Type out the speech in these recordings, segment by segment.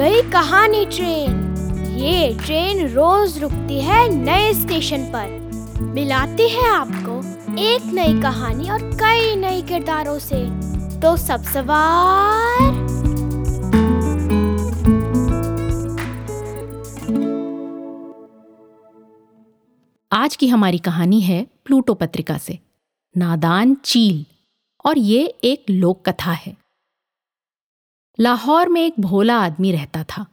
कहानी ट्रेन। ये ट्रेन रोज रुकती है नए स्टेशन पर। मिलाती है आपको एक नई कहानी और कई नए किरदारों से। तो सब सवार। आज की हमारी कहानी है प्लूटो पत्रिका से। नादान चील। और ये एक लोक कथा है। लाहौर में एक भोला आदमी रहता था।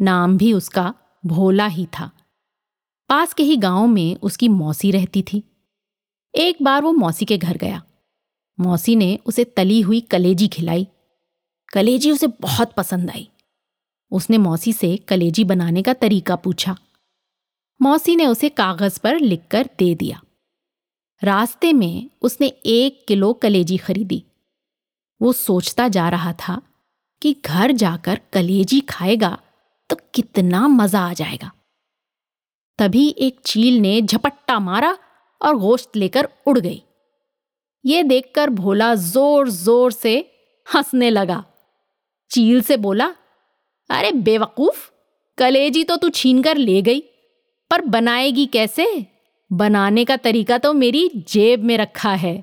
नाम भी उसका भोला ही था। पास के ही गाँव में उसकी मौसी रहती थी। एक बार वो मौसी के घर गया। मौसी ने उसे तली हुई कलेजी खिलाई। कलेजी उसे बहुत पसंद आई। उसने मौसी से कलेजी बनाने का तरीका पूछा। मौसी ने उसे कागज़ पर लिखकर दे दिया। रास्ते में उसने एक किलो कलेजी खरीदी। वो सोचता जा रहा था कि घर जाकर कलेजी खाएगा तो कितना मज़ा आ जाएगा। तभी एक चील ने झपट्टा मारा और गोश्त लेकर उड़ गई। ये देखकर भोला ज़ोर ज़ोर से हंसने लगा। चील से बोला, अरे बेवकूफ़, कलेजी तो तू छीन कर ले गई, पर बनाएगी कैसे? बनाने का तरीका तो मेरी जेब में रखा है।